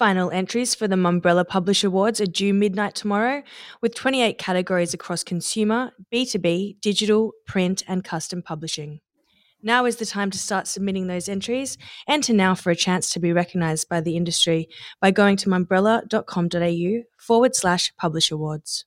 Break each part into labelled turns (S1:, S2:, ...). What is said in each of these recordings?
S1: Final entries for the Mumbrella Publish Awards are due midnight tomorrow, with 28 categories across consumer, B2B, digital, print, and custom publishing. Now is the time to start submitting those entries. Enter now for a chance to be recognised by the industry by going to mumbrella.com.au forward slash publish awards.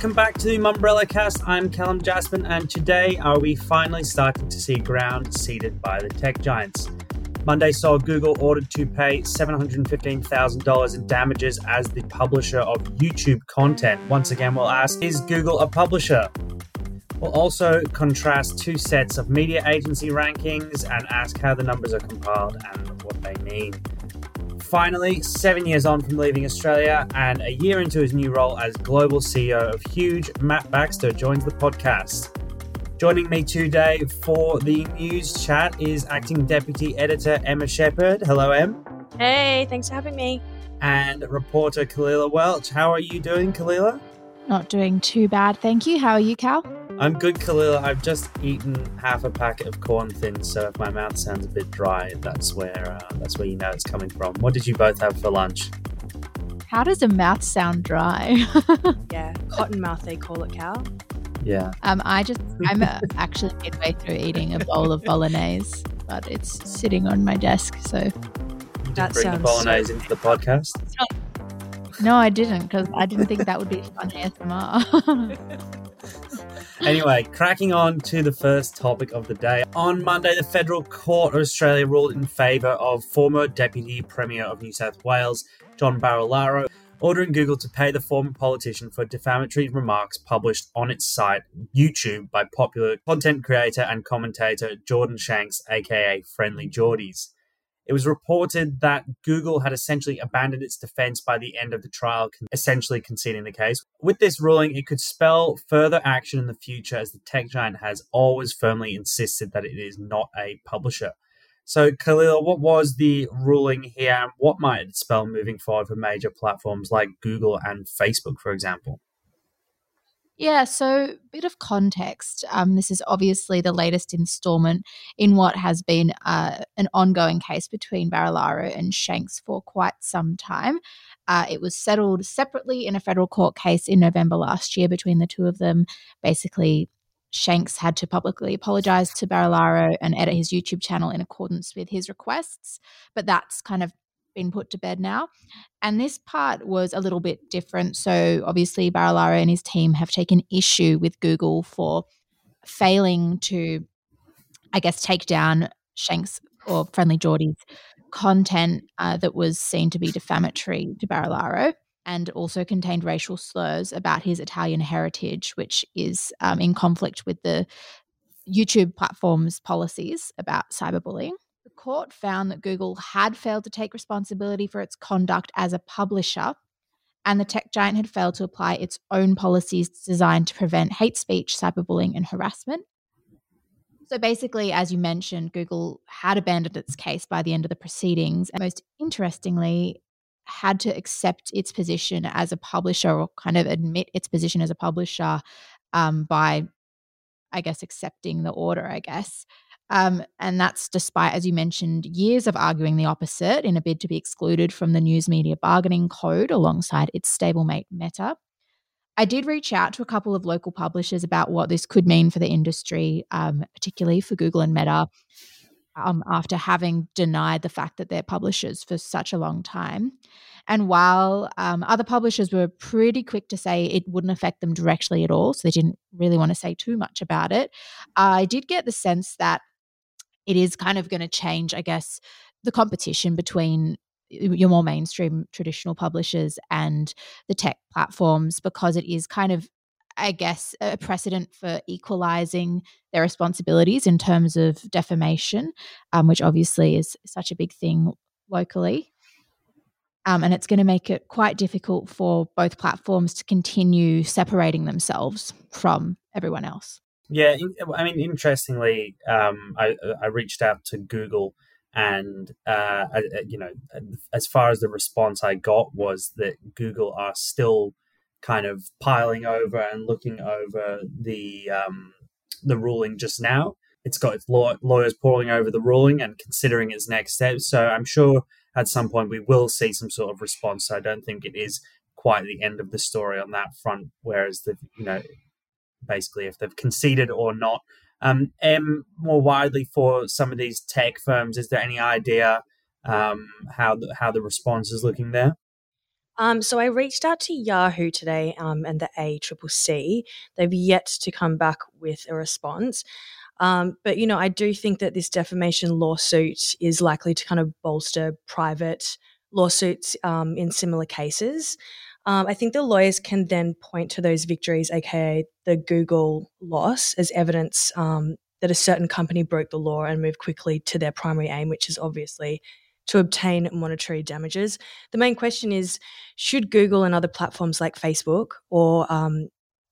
S2: Welcome back to the Mumbrella Cast. I'm Calum Jaspan, and today are we finally starting to see ground ceded by the tech giants. Monday saw Google ordered to pay $715,000 in damages as the publisher of YouTube content. Once again, we'll ask Is Google a publisher? We'll also contrast two sets of media agency rankings and ask how the numbers are compiled and what they mean. Finally, seven years on from leaving Australia and a year into his new role as global CEO of Huge, Matt Baxter joins the podcast. Joining me today for the news chat is acting deputy editor Emma Shepherd. Hello, Em.
S1: Hey, thanks for having me.
S2: And reporter Kalila Welch. How are you doing, Kalila?
S3: Not doing too bad, thank you. How are you, Cal?
S2: I'm good, Kalila. I've just eaten half a packet of corn thins, so if my mouth sounds a bit dry, that's where uh, that's where you know it's coming from. What did you both have for lunch?
S3: How does a mouth sound dry?
S1: yeah, cotton mouth they call it, Cal.
S2: Yeah.
S3: Um, I just I'm uh, actually midway through eating a bowl of bolognese, but it's sitting on my desk, so.
S2: You that bring the bolognese so... into the podcast.
S3: No, I didn't because I didn't think that would be fun ASMR.
S2: anyway, cracking on to the first topic of the day. On Monday, the Federal Court of Australia ruled in favour of former Deputy Premier of New South Wales, John Barilaro, ordering Google to pay the former politician for defamatory remarks published on its site, YouTube, by popular content creator and commentator Jordan Shanks, aka Friendly Jordies. It was reported that Google had essentially abandoned its defense by the end of the trial, essentially conceding the case. With this ruling, it could spell further action in the future as the tech giant has always firmly insisted that it is not a publisher. So, Khalil, what was the ruling here? What might it spell moving forward for major platforms like Google and Facebook, for example?
S3: Yeah, so bit of context. Um, this is obviously the latest installment in what has been uh, an ongoing case between Barilaro and Shanks for quite some time. Uh, it was settled separately in a federal court case in November last year between the two of them. Basically, Shanks had to publicly apologize to Barilaro and edit his YouTube channel in accordance with his requests, but that's kind of been put to bed now. And this part was a little bit different. So obviously, Barilaro and his team have taken issue with Google for failing to, I guess, take down Shanks or Friendly Jordies content uh, that was seen to be defamatory to Barilaro and also contained racial slurs about his Italian heritage, which is um, in conflict with the YouTube platform's policies about cyberbullying. Court found that Google had failed to take responsibility for its conduct as a publisher, and the tech giant had failed to apply its own policies designed to prevent hate speech, cyberbullying, and harassment. So basically, as you mentioned, Google had abandoned its case by the end of the proceedings. And most interestingly, had to accept its position as a publisher or kind of admit its position as a publisher um, by, I guess, accepting the order, I guess. Um, and that's despite, as you mentioned, years of arguing the opposite in a bid to be excluded from the news media bargaining code alongside its stablemate Meta. I did reach out to a couple of local publishers about what this could mean for the industry, um, particularly for Google and Meta, um, after having denied the fact that they're publishers for such a long time. And while um, other publishers were pretty quick to say it wouldn't affect them directly at all, so they didn't really want to say too much about it, I did get the sense that it is kind of going to change, I guess, the competition between your more mainstream traditional publishers and the tech platforms because it is kind of I guess, a precedent for equalizing their responsibilities in terms of defamation, um, which obviously is such a big thing locally. Um, and it's going to make it quite difficult for both platforms to continue separating themselves from everyone else.
S2: Yeah, I mean, interestingly, um, I, I reached out to Google, and uh, you know, as far as the response I got was that Google are still kind of piling over and looking over the um, the ruling just now. It's got its law- lawyers poring over the ruling and considering its next steps. So I'm sure at some point we will see some sort of response. So I don't think it is quite the end of the story on that front. Whereas the you know basically if they've conceded or not. Um, and more widely for some of these tech firms, is there any idea um, how the, how the response is looking there?
S1: Um, so I reached out to Yahoo today um, and the ACCC. They've yet to come back with a response. Um, but you know, I do think that this defamation lawsuit is likely to kind of bolster private lawsuits um, in similar cases. Um, I think the lawyers can then point to those victories, aka the Google loss, as evidence um, that a certain company broke the law and moved quickly to their primary aim, which is obviously to obtain monetary damages. The main question is should Google and other platforms like Facebook or um,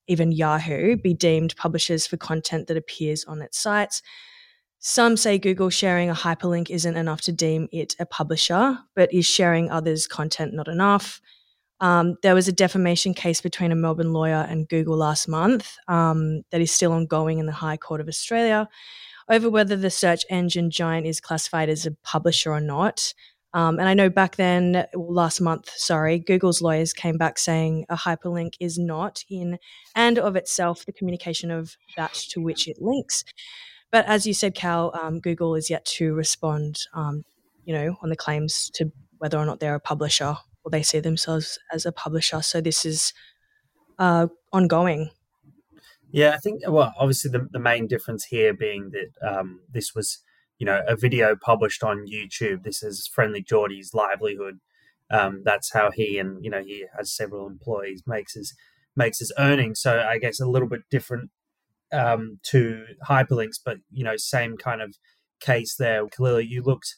S1: even Yahoo be deemed publishers for content that appears on its sites? Some say Google sharing a hyperlink isn't enough to deem it a publisher, but is sharing others' content not enough? Um, there was a defamation case between a Melbourne lawyer and Google last month um, that is still ongoing in the High Court of Australia over whether the search engine giant is classified as a publisher or not. Um, and I know back then, last month, sorry, Google's lawyers came back saying a hyperlink is not in and of itself the communication of that to which it links. But as you said, Cal, um, Google is yet to respond, um, you know, on the claims to whether or not they're a publisher they see themselves as a publisher. So this is uh, ongoing.
S2: Yeah, I think well, obviously the, the main difference here being that um, this was, you know, a video published on YouTube. This is Friendly Jordies' livelihood. Um, that's how he and you know he has several employees makes his makes his earnings. So I guess a little bit different um, to hyperlinks, but you know same kind of case there. Clearly, you looked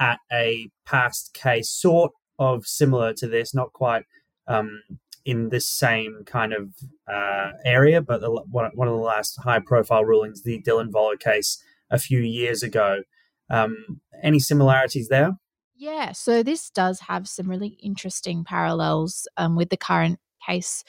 S2: at a past case sort of similar to this, not quite um, in this same kind of uh, area, but the, one, one of the last high profile rulings, the Dylan Voller case a few years ago. Um, any similarities there?
S3: Yeah, so this does have some really interesting parallels um, with the current case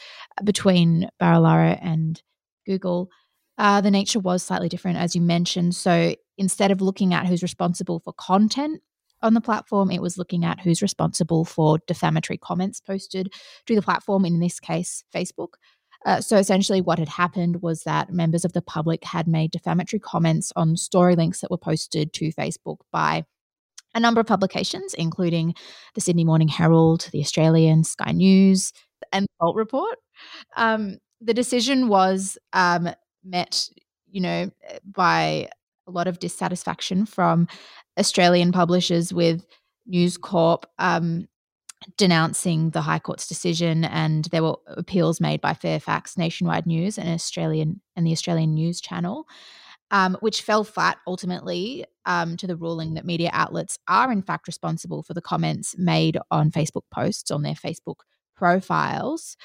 S3: between Barilaro and Google. Uh, the nature was slightly different, as you mentioned. So instead of looking at who's responsible for content, on the platform. It was looking at who's responsible for defamatory comments posted to the platform, in this case, Facebook. Uh, so essentially, what had happened was that members of the public had made defamatory comments on story links that were posted to Facebook by a number of publications, including the Sydney Morning Herald, the Australian, Sky News, and the Bolt Report. Um, the decision was um, met, you know, by a lot of dissatisfaction from Australian publishers with News Corp um, denouncing the High Court's decision, and there were appeals made by Fairfax, Nationwide News, and Australian and the Australian News Channel. Um, which fell flat ultimately um, to the ruling that media outlets are in fact responsible for the comments made on Facebook posts on their Facebook profiles.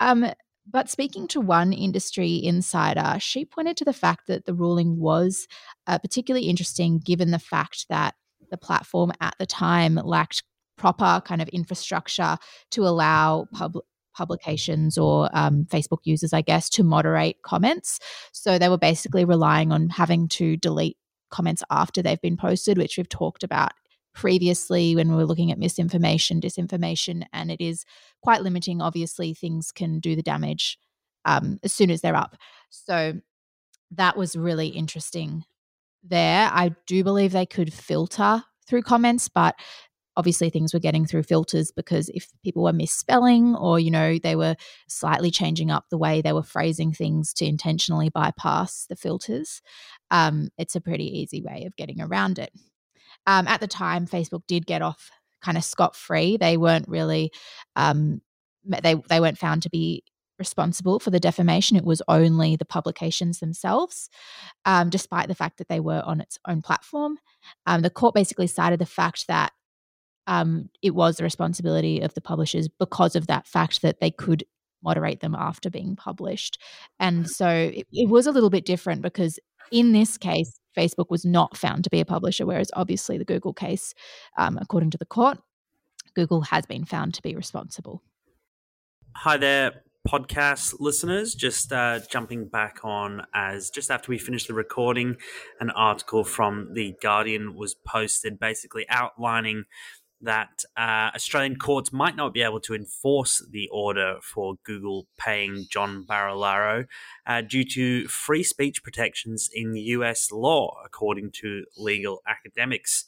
S3: Um, but speaking to one industry insider, she pointed to the fact that the ruling was uh, particularly interesting given the fact that the platform at the time lacked proper kind of infrastructure to allow pub- publications or um, Facebook users, I guess, to moderate comments. So they were basically relying on having to delete comments after they've been posted, which we've talked about previously when we were looking at misinformation, disinformation, and it is quite limiting. Obviously, things can do the damage um, as soon as they're up. So that was really interesting there. I do believe they could filter through comments, but obviously things were getting through filters because if people were misspelling or you know they were slightly changing up the way they were phrasing things to intentionally bypass the filters um, it's a pretty easy way of getting around it um, at the time, Facebook did get off kind of scot free. They weren't really, um, they they weren't found to be responsible for the defamation. It was only the publications themselves, um, despite the fact that they were on its own platform. Um, the court basically cited the fact that um, it was the responsibility of the publishers because of that fact that they could moderate them after being published. And so it, it was a little bit different because in this case, Facebook was not found to be a publisher, whereas obviously the Google case, um, according to the court, Google has been found to be responsible.
S2: Hi there. podcast listeners, just uh, jumping back on as just after we finished the recording, an article from The Guardian was posted basically outlining that uh, Australian courts might not be able to enforce the order for Google paying John Barilaro uh, due to free speech protections in US law, according to legal academics.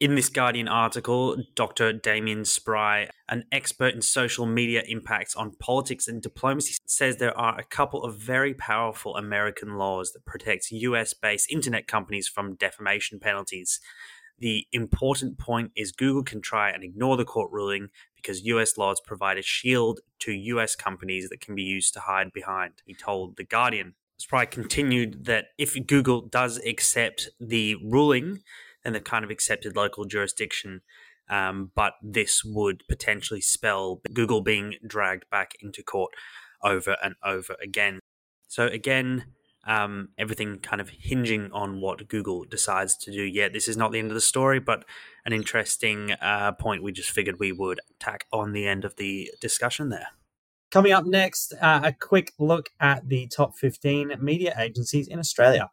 S2: In this Guardian article, Dr. Damien Spry, an expert in social media impacts on politics and diplomacy, says there are a couple of very powerful American laws that protect US based internet companies from defamation penalties. The important point is Google can try and ignore the court ruling because US laws provide a shield to US companies that can be used to hide behind, he told The Guardian. Spry continued that if Google does accept the ruling, and they've kind of accepted local jurisdiction. Um, but this would potentially spell Google being dragged back into court over and over again. So, again, um, everything kind of hinging on what Google decides to do. Yeah, this is not the end of the story, but an interesting uh, point we just figured we would tack on the end of the discussion there.
S4: Coming up next, uh, a quick look at the top 15 media agencies in Australia.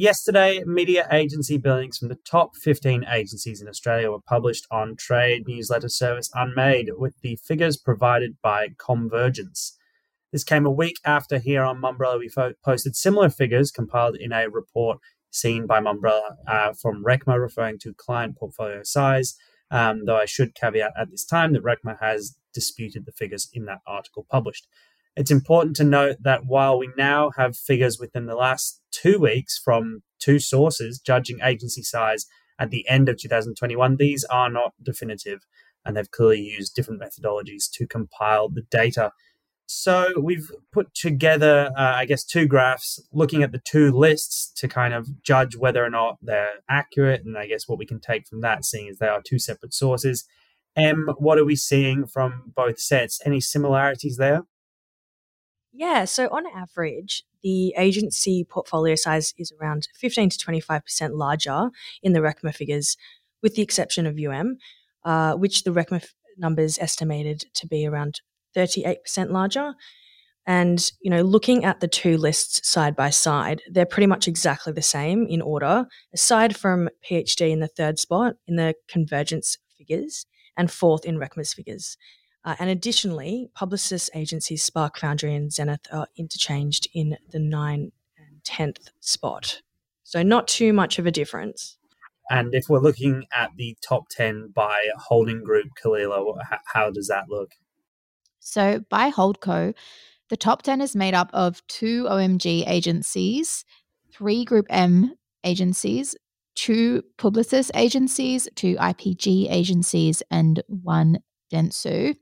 S4: Yesterday, media agency billings from the top 15 agencies in Australia were published on trade newsletter service Unmade, with the figures provided by COMvergence. This came a week after here on Mumbrella we fo- posted similar figures compiled in a report seen by Mumbrella uh, from RECMA referring to client portfolio size, um, though I should caveat at this time that RECMA has disputed the figures in that article published. It's important to note that while we now have figures within the last two weeks from two sources judging agency size at the end of 2021, these are not definitive and they've clearly used different methodologies to compile the data. So we've put together, uh, I guess, two graphs looking at the two lists to kind of judge whether or not they're accurate. And I guess what we can take from that, seeing as they are two separate sources. M, what are we seeing from both sets? Any similarities there?
S1: Yeah, so on average, the agency portfolio size is around 15 to 25% larger in the RECMA figures, with the exception of UM, uh, which the RECMA f- numbers estimated to be around 38% larger. And, you know, looking at the two lists side by side, they're pretty much exactly the same in order, aside from PhD in the third spot in the COMvergence figures and fourth in RECMA's figures. Uh, and additionally, Publicis agencies Spark Foundry and Zenith are interchanged in the 9 and 10th spot. So, not too much of a difference.
S4: And if we're looking at the top 10 by holding group, Kalila, how does that look?
S3: So, by Holdco, the top 10 is made up of two OMG agencies, three Group M agencies, two Publicis agencies, two IPG agencies, and one Dentsu.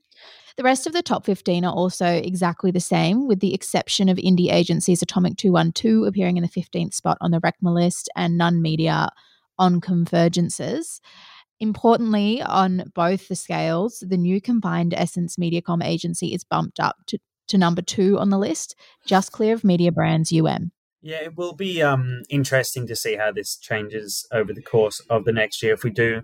S3: The rest of the top 15 are also exactly the same, with the exception of indie agencies Atomic 212 appearing in the 15th spot on the RECMA list and Nunn Media on COMvergences. Importantly, on both the scales, the new combined Essence Mediacom agency is bumped up to, to number two on the list, just clear of Media Brands UM.
S4: Yeah, it will be um, interesting to see how this changes over the course of the next year if we do,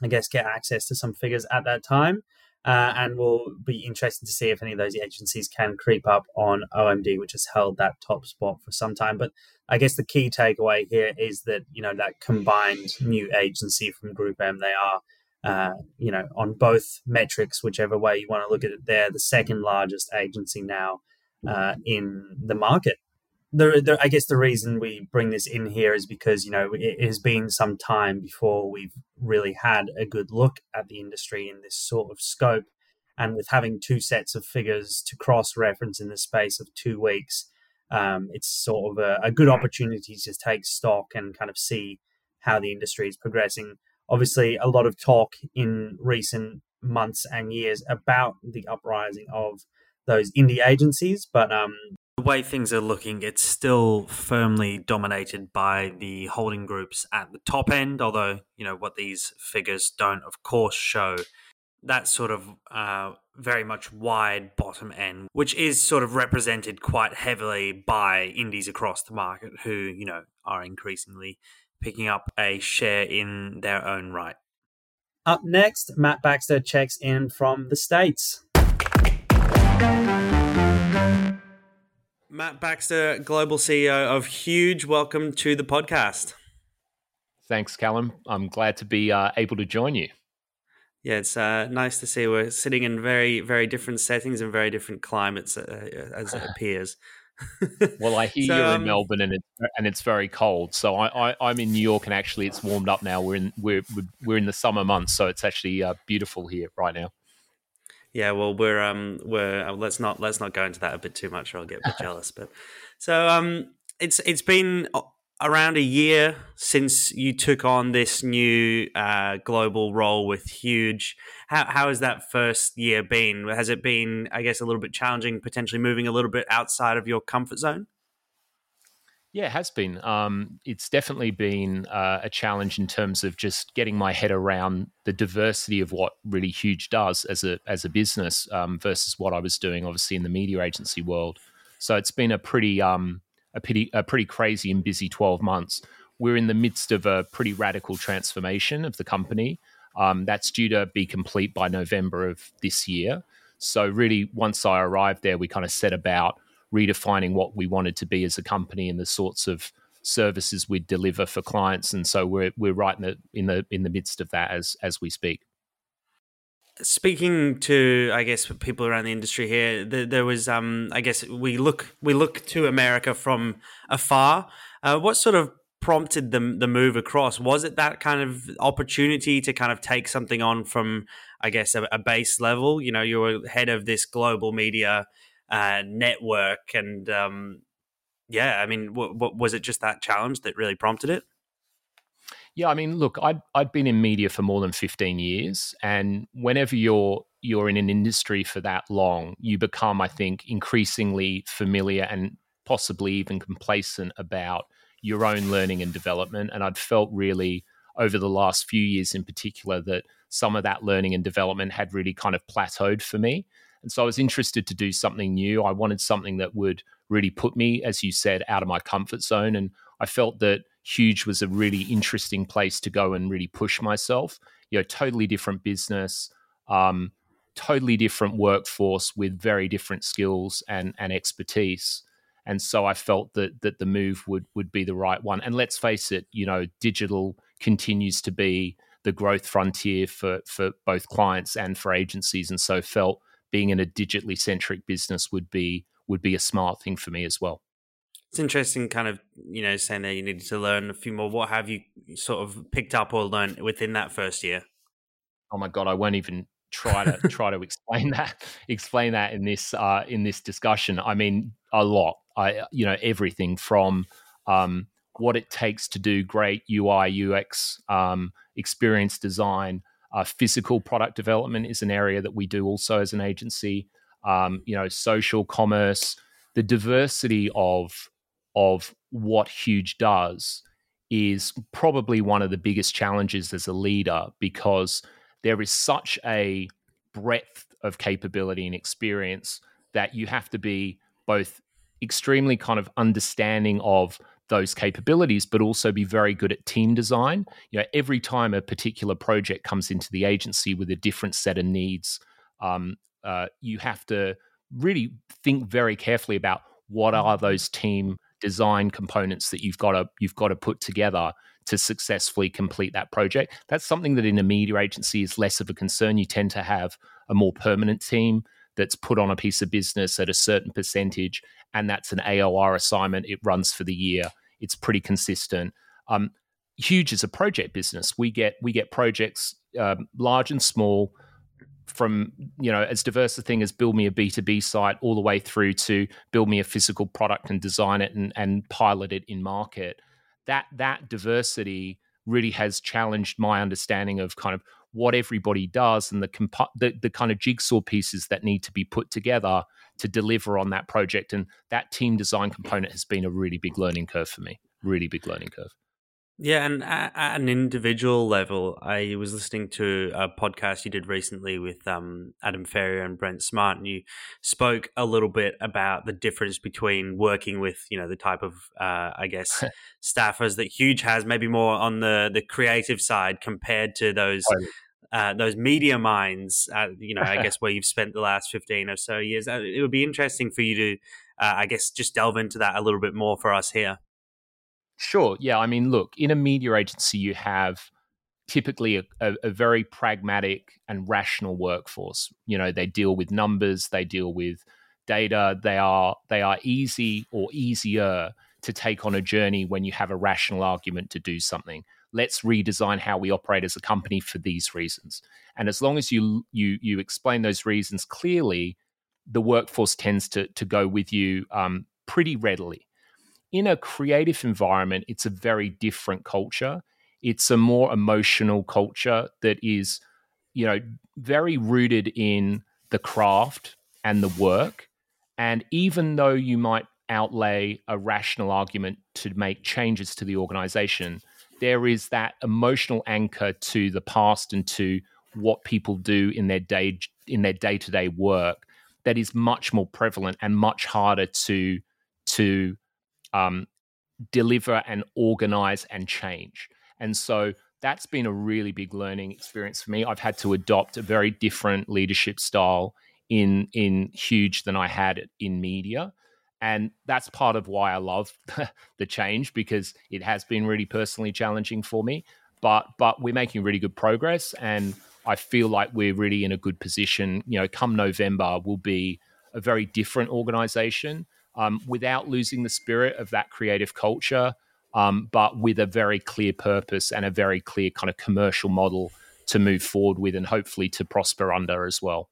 S4: I guess, get access to some figures at that time. Uh, and we'll be interested to see if any of those agencies can creep up on OMD, which has held that top spot for some time. But I guess the key takeaway here is that you know that combined new agency from Group M, they are uh, you know on both metrics, whichever way you want to look at it, they're the second largest agency now uh, in the market. The, the, I guess the reason we bring this in here is because you know it has been some time before we've really had a good look at the industry in this sort of scope. And with having two sets of figures to cross reference in the space of two weeks, um, it's sort of a, a, good opportunity to take stock and kind of see how the industry is progressing. Obviously, a lot of talk in recent months and years about the uprising of those indie agencies, but um,
S2: the way things are looking, it's still firmly dominated by the holding groups at the top end, although, you know, what these figures don't, of course, show that sort of uh, very much wide bottom end, which is sort of represented quite heavily by indies across the market who, you know, are increasingly picking up a share in their own right. Up next, Matt Baxter checks in from the States. Matt Baxter, Global CEO of Huge, welcome to the podcast.
S5: Thanks, Calum. I'm glad to be uh, able to join you.
S2: Yeah, it's uh, nice to see we're sitting in very, very different settings and very different climates, uh, as it appears.
S5: well, I hear so, you're um, in Melbourne and it's and it's very cold. So I, I am in New York and actually it's warmed up now. We're in we're we're in the summer months, so it's actually uh, beautiful here right now.
S2: Yeah, well, we're um we're uh, let's not let's not go into that a bit too much, or I'll get a bit jealous. But so um it's it's been around a year since you took on this new uh, global role with Huge. How, how has that first year been? Has it been, I guess, a little bit challenging, potentially moving a little bit outside of your comfort zone?
S5: Yeah, it has been. Um, it's definitely been uh, a challenge in terms of just getting my head around the diversity of what really Huge does as a as a business um, versus what I was doing, obviously in the media agency world. So it's been a pretty um, a pretty a pretty crazy and busy 12 months. We're in the midst of a pretty radical transformation of the company. Um, that's due to be complete by November of this year. So really, once I arrived there, we kind of set about redefining what we wanted to be as a company and the sorts of services we'd deliver for clients. And so we're we're right in the in the in the midst of that as as we speak.
S2: Speaking to, I guess, people around the industry here, there, there was, um, I guess, we look we look to America from afar. Uh, what sort of prompted the the move across? Was it that kind of opportunity to kind of take something on from, I guess, a, a base level? You know, you were head of this global media uh, network, and um, yeah, I mean, what, what was it? Just that challenge that really prompted it?
S5: Yeah, I mean, look, I'd I'd been in media for more than fifteen years, and whenever you're you're in an industry for that long, you become, I think, increasingly familiar and possibly even complacent about your own learning and development. And I'd felt really over the last few years, in particular, that some of that learning and development had really kind of plateaued for me. And so I was interested to do something new. I wanted something that would really put me, as you said, out of my comfort zone. And I felt that Huge was a really interesting place to go and really push myself. You know, totally different business, um, totally different workforce with very different skills and and expertise. And so I felt that that the move would would be the right one. And let's face it, you know, digital continues to be the growth frontier for for both clients and for agencies. And so felt being in a digitally centric business would be would be a smart thing for me as well.
S2: It's interesting, kind of, you know, saying that you needed to learn a few more. What have you sort of picked up or learned within that first year?
S5: Oh my god, I won't even try to try to explain that explain that in this uh, in this discussion. I mean, a lot. I you know everything from um, what it takes to do great UI UX um, experience design. Uh, physical product development is an area that we do also as an agency. Um, you know, social commerce, the diversity of of what Huge does is probably one of the biggest challenges as a leader because there is such a breadth of capability and experience that you have to be both extremely kind of understanding of those capabilities, but also be very good at team design. You know, every time a particular project comes into the agency with a different set of needs, um, uh, you have to really think very carefully about what are those team design components that you've got to you've got to put together to successfully complete that project. That's something that in a media agency is less of a concern. You tend to have a more permanent team that's put on a piece of business at a certain percentage, and that's an AOR assignment. It runs for the year. It's pretty consistent. Um, huge as a project business. We get we get projects um, large and small from you know as diverse a thing as build me a b2b site all the way through to build me a physical product and design it and, and pilot it in market that that diversity really has challenged my understanding of kind of what everybody does and the, comp- the, the kind of jigsaw pieces that need to be put together to deliver on that project and that team design component has been a really big learning curve for me really big learning curve
S2: Yeah, and at, at, an individual level, I was listening to a podcast you did recently with um, Adam Ferrier and Brent Smart, and you spoke a little bit about the difference between working with, you know, the type of, uh, I guess, staffers that Huge has, maybe more on the the creative side compared to those. Uh, those media minds, uh, you know, I guess where you've spent the last fifteen or so years. Uh, it would be interesting for you to, uh, I guess, just delve into that a little bit more for us here.
S5: Sure. Yeah. I mean, look, in a media agency, you have typically a, a, a, very pragmatic and rational workforce. You know, they deal with numbers, they deal with data. They are they are easy or easier to take on a journey when you have a rational argument to do something. Let's redesign how we operate as a company for these reasons. And as long as you you you explain those reasons clearly, the workforce tends to to go with you um, pretty readily in a creative environment, it's a very different culture. It's a more emotional culture that is, you know, very rooted in the craft and the work. And even though you might outlay a rational argument to make changes to the organization, there is that emotional anchor to the past and to what people do in their day in their day-to-day work that is much more prevalent and much harder to to um, deliver and organize and change. And so that's been a really big learning experience for me. I've had to adopt a very different leadership style in in huge than I had in media. And that's part of why I love the change because it has been really personally challenging for me. But but we're making really good progress and I feel like we're really in a good position. You know, come November, we'll be a very different organization um, without losing the spirit of that creative culture, um, but with a very clear purpose and a very clear kind of commercial model to move forward with and hopefully to prosper under as well.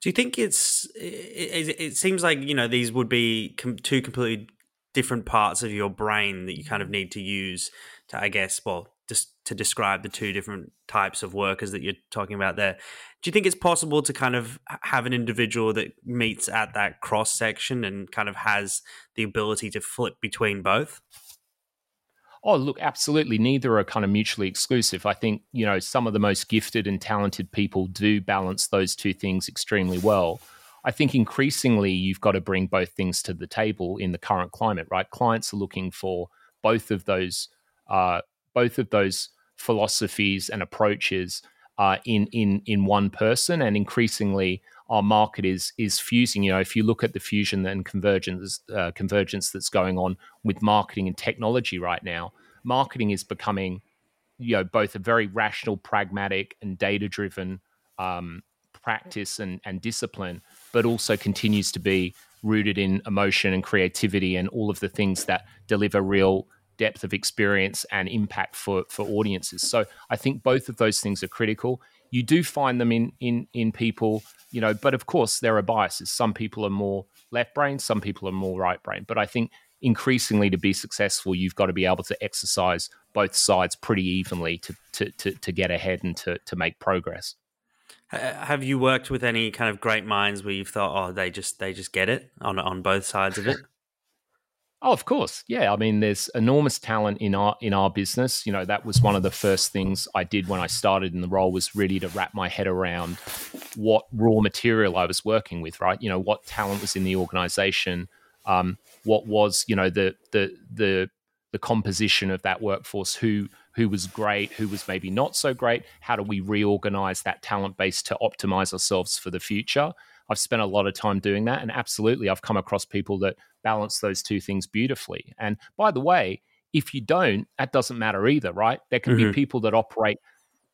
S2: Do you think it's? It, it seems like you know these would be com- two completely different parts of your brain that you kind of need to use to, I guess, well, just to describe the two different types of workers that you're talking about there. Do you think it's possible to kind of have an individual that meets at that cross section and kind of has the ability to flip between both?
S5: Oh, look, absolutely. Neither are kind of mutually exclusive. I think, you know, some of the most gifted and talented people do balance those two things extremely well. I think increasingly you've got to bring both things to the table in the current climate, right? Clients are looking for both of those uh, both of those philosophies and approaches uh, in in in one person, and increasingly our market is is fusing. You know, if you look at the fusion and convergence uh, convergence that's going on with marketing and technology right now, marketing is becoming you know both a very rational, pragmatic, and data driven um, practice and, and discipline, but also continues to be rooted in emotion and creativity and all of the things that deliver real depth of experience and impact for for audiences. So I think both of those things are critical. You do find them in in in people, you know, but of course there are biases. Some people are more left brain, some people are more right brain. But I think increasingly to be successful, you've got to be able to exercise both sides pretty evenly to to to, to get ahead and to to make progress.
S2: Uh, have you worked with any kind of great minds where you've thought, oh, they just they just get it on on both sides of it?
S5: Oh, of course. Yeah. I mean, there's enormous talent in our in our business. You know, that was one of the first things I did when I started in the role was really to wrap my head around what raw material I was working with, right? You know, what talent was in the organization, um, what was, you know, the the the the composition of that workforce, who who was great, who was maybe not so great, how do we reorganize that talent base to optimize ourselves for the future? I've spent a lot of time doing that. And absolutely, I've come across people that balance those two things beautifully. And by the way, if you don't, that doesn't matter either, right? There can mm-hmm. be people that operate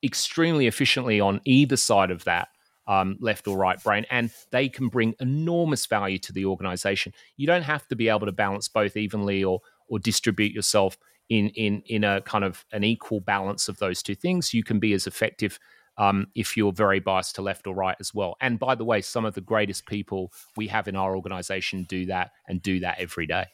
S5: extremely efficiently on either side of that. Um, left or right brain, and they can bring enormous value to the organization. You don't have to be able to balance both evenly or or distribute yourself in in in a kind of an equal balance of those two things. You can be as effective um, if you're very biased to left or right as well. And by the way, some of the greatest people we have in our organization do that and do that every day.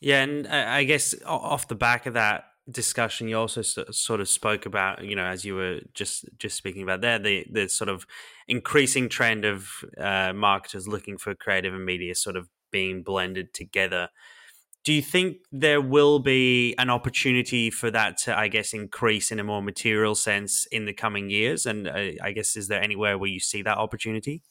S2: Yeah, and I guess off the back of that discussion, you also sort of spoke about, you know, as you were just just speaking about there, the the sort of increasing trend of uh, marketers looking for creative and media sort of being blended together. Do you think there will be an opportunity for that to, I guess, increase in a more material sense in the coming years? And uh, I guess, is there anywhere where you see that opportunity?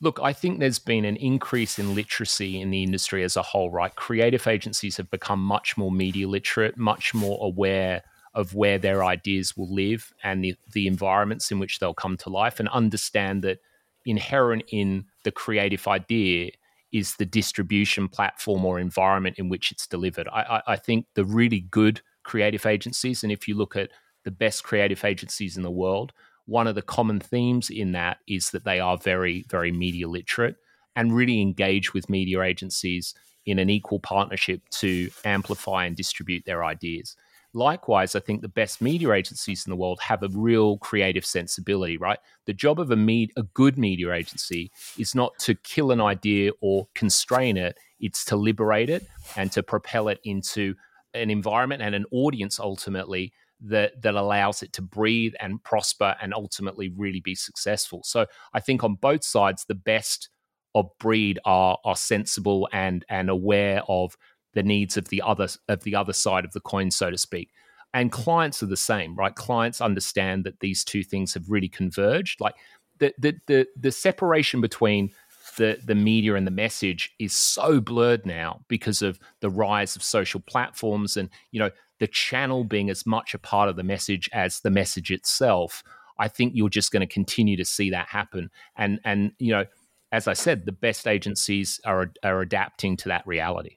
S5: Look, I think there's been an increase in literacy in the industry as a whole, right? Creative agencies have become much more media literate, much more aware of where their ideas will live and the, the environments in which they'll come to life, and understand that inherent in the creative idea is the distribution platform or environment in which it's delivered. I, I, I think the really good creative agencies, and if you look at the best creative agencies in the world, one of the common themes in that is that they are very, very media literate and really engage with media agencies in an equal partnership to amplify and distribute their ideas. Likewise, I think the best media agencies in the world have a real creative sensibility, right? The job of a, med- a good media agency is not to kill an idea or constrain it, it's to liberate it and to propel it into an environment and an audience ultimately that that allows it to breathe and prosper and ultimately really be successful. So I think on both sides the best of breed are are sensible and and aware of the needs of the other of the other side of the coin, so to speak. And clients are the same, right? Clients understand that these two things have really converged. Like the the the, the separation between the the media and the message is so blurred now because of the rise of social platforms and you know the channel being as much a part of the message as the message itself. I think you're just going to continue to see that happen. And and you know, as I said, the best agencies are are adapting to that reality.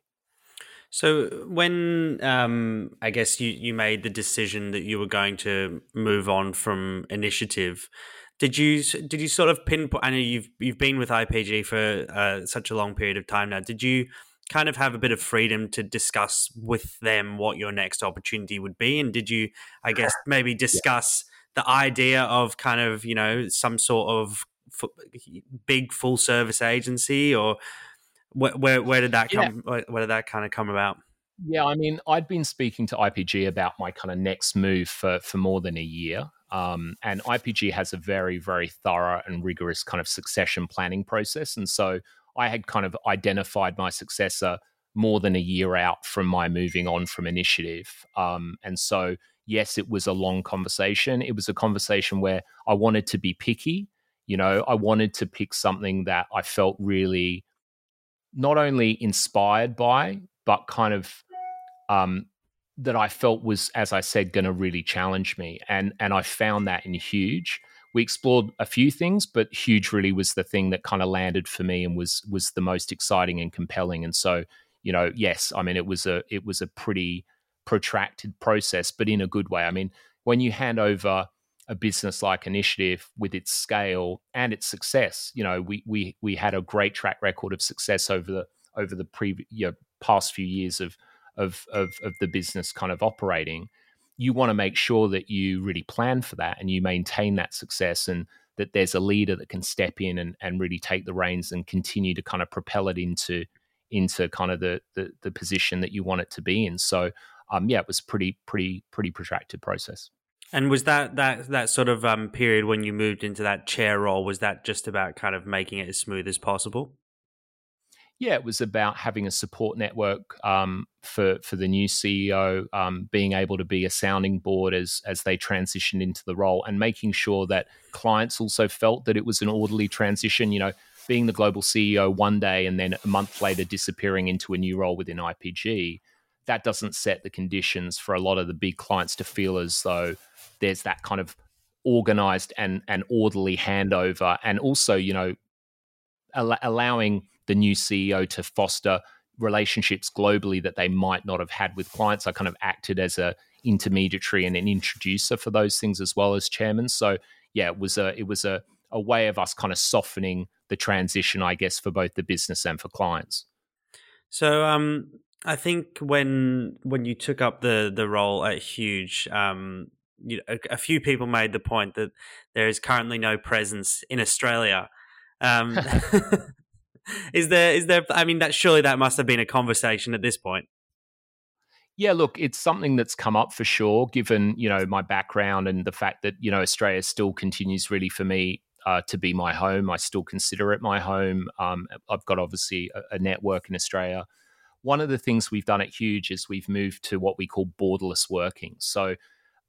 S2: So when um, I guess you, you made the decision that you were going to move on from initiative, did you did you sort of pinpoint? I know you've you've been with IPG for uh, such a long period of time now. Did you kind of have a bit of freedom to discuss with them what your next opportunity would be? And did you, I guess, maybe discuss yeah. the idea of kind of you know some sort of big full service agency or where where, where did that come? Yeah. Where, did that kind of come about?
S5: Yeah, I mean, I'd been speaking to IPG about my kind of next move for for more than a year. Um, and IPG has a very, very thorough and rigorous kind of succession planning process. And so I had kind of identified my successor more than a year out from my moving on from initiative. Um, and so, yes, it was a long conversation. It was a conversation where I wanted to be picky. You know, I wanted to pick something that I felt really not only inspired by, but kind of um, that I felt was, as I said, going to really challenge me. And and I found that in Huge. We explored a few things, but Huge really was the thing that kind of landed for me and was was the most exciting and compelling. And so, you know, yes, I mean, it was a it was a pretty protracted process, but in a good way. I mean, when you hand over a business like Initiative with its scale and its success. You know, we we we had a great track record of success over the over the previous you know, past few years of, of of of the business kind of operating. You want to make sure that you really plan for that and you maintain that success and that there's a leader that can step in and, and really take the reins and continue to kind of propel it into into kind of the, the the position that you want it to be in. So um, yeah, it was pretty pretty pretty protracted process.
S2: And was that that that sort of um, period when you moved into that chair role? Was that just about kind of making it as smooth as possible?
S5: Yeah, it was about having a support network um, for for the new CEO, um, being able to be a sounding board as as they transitioned into the role, and making sure that clients also felt that it was an orderly transition. You know, being the global CEO one day and then a month later disappearing into a new role within IPG, that doesn't set the conditions for a lot of the big clients to feel as though there's that kind of organized and and orderly handover and also you know al- allowing the new CEO to foster relationships globally that they might not have had with clients. I kind of acted as a intermediary and an introducer for those things as well as chairman. So yeah it was a it was a a way of us kind of softening the transition I guess for both the business and for clients.
S2: So um I think when when you took up the the role at Huge, um, you know, a, a, few people made the point that there is currently no presence in Australia. Um, is there? Is there? I mean, that surely that must have been a conversation at this point.
S5: Yeah, look, it's something that's come up for sure, given you know my background and the fact that you know Australia still continues really for me uh, to be my home. I still consider it my home. Um, I've got obviously a, a network in Australia one of the things we've done at Huge is we've moved to what we call borderless working. So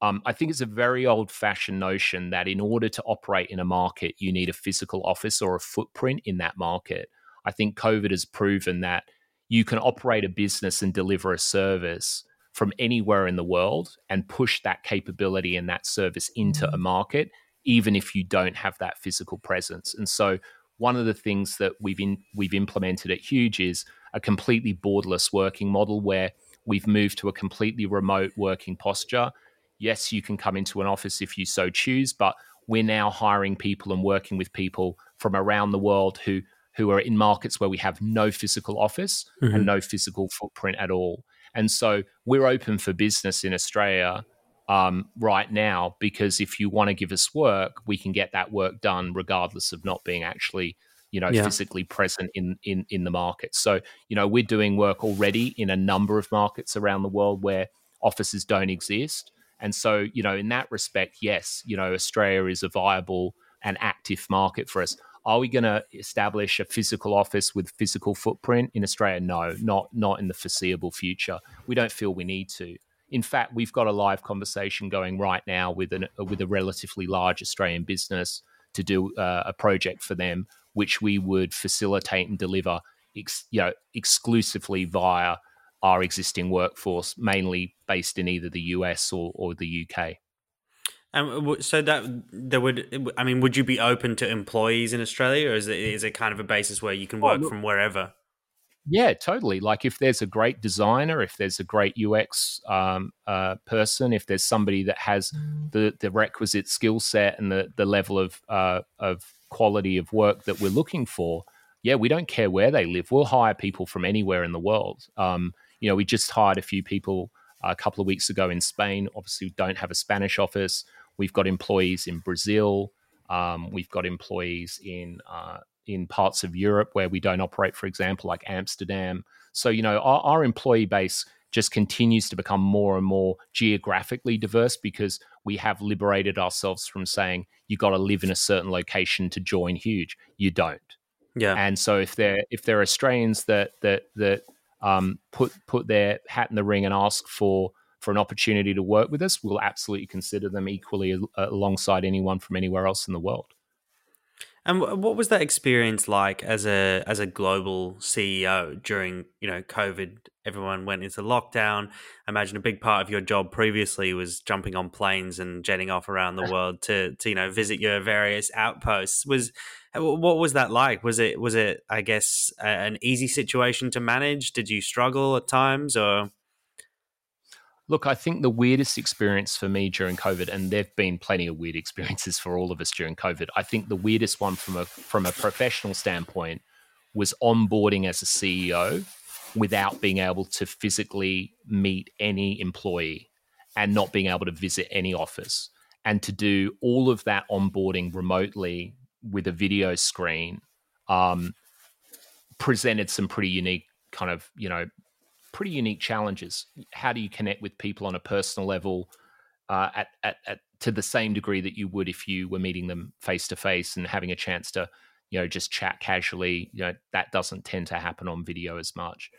S5: um, I think it's a very old fashioned notion that in order to operate in a market, you need a physical office or a footprint in that market. I think COVID has proven that you can operate a business and deliver a service from anywhere in the world and push that capability and that service into a mm. market, even if you don't have that physical presence. And so, one of the things that we've in, we've implemented at Huge is a completely borderless working model where we've moved to a completely remote working posture Yes, you can come into an office if you so choose, but we're now hiring people and working with people from around the world who who are in markets where we have no physical office mm-hmm. and no physical footprint at all. And so we're open for business in Australia um, right now because if you want to give us work, we can get that work done regardless of not being actually you know yeah. physically present in in in the market. So you know we're doing work already in a number of markets around the world where offices don't exist. And so, you know, in that respect, yes, you know, Australia is a viable and active market for us. Are we going to establish a physical office with physical footprint in Australia? No, not not in the foreseeable future. We don't feel we need to. In fact, we've got a live conversation going right now with an with a relatively large Australian business to do uh, a project for them, which we would facilitate and deliver, ex, you know, exclusively via our existing workforce, mainly based in either the US or, or the UK.
S2: Um, so that there would, I mean, would you be open to employees in Australia, or is it is it kind of a basis where you can work oh, from wherever?
S5: Yeah, totally. Like if there's a great designer, if there's a great UX um, uh, person, if there's somebody that has the the requisite skill set and the the level of uh, of quality of work that we're looking for, yeah, we don't care where they live. We'll hire people from anywhere in the world. Um, you know, we just hired a few people a couple of weeks ago in Spain. Obviously, we don't have a Spanish office. We've got employees in Brazil. Um, we've got employees in uh, in parts of Europe where we don't operate, for example, like Amsterdam. So you know, our, our employee base just continues to become more and more geographically diverse because we have liberated ourselves from saying you got to live in a certain location to join Huge. You don't.
S2: Yeah.
S5: And so if they're if they're Australians that that that um, put put their hat in the ring and ask for for an opportunity to work with us, we'll absolutely consider them equally alongside anyone from anywhere else in the world.
S2: And what was that experience like as a as a global CEO during you know COVID? Everyone went into lockdown. I imagine a big part of your job previously was jumping on planes and jetting off around the world to to you know visit your various outposts. Was uh, what was that like? Was it was it I guess an easy situation to manage? Did you struggle at times or?
S5: Look, I think the weirdest experience for me during COVID, and there've been plenty of weird experiences for all of us during COVID. I think the weirdest one from a from a professional standpoint was onboarding as a CEO without being able to physically meet any employee and not being able to visit any office and to do all of that onboarding remotely with a video screen um, presented some pretty unique kind of you know pretty unique challenges. How do you connect with people on a personal level uh, at, at, at to the same degree that you would if you were meeting them face to face and having a chance to you know just chat casually? You know that doesn't tend to happen on video as much.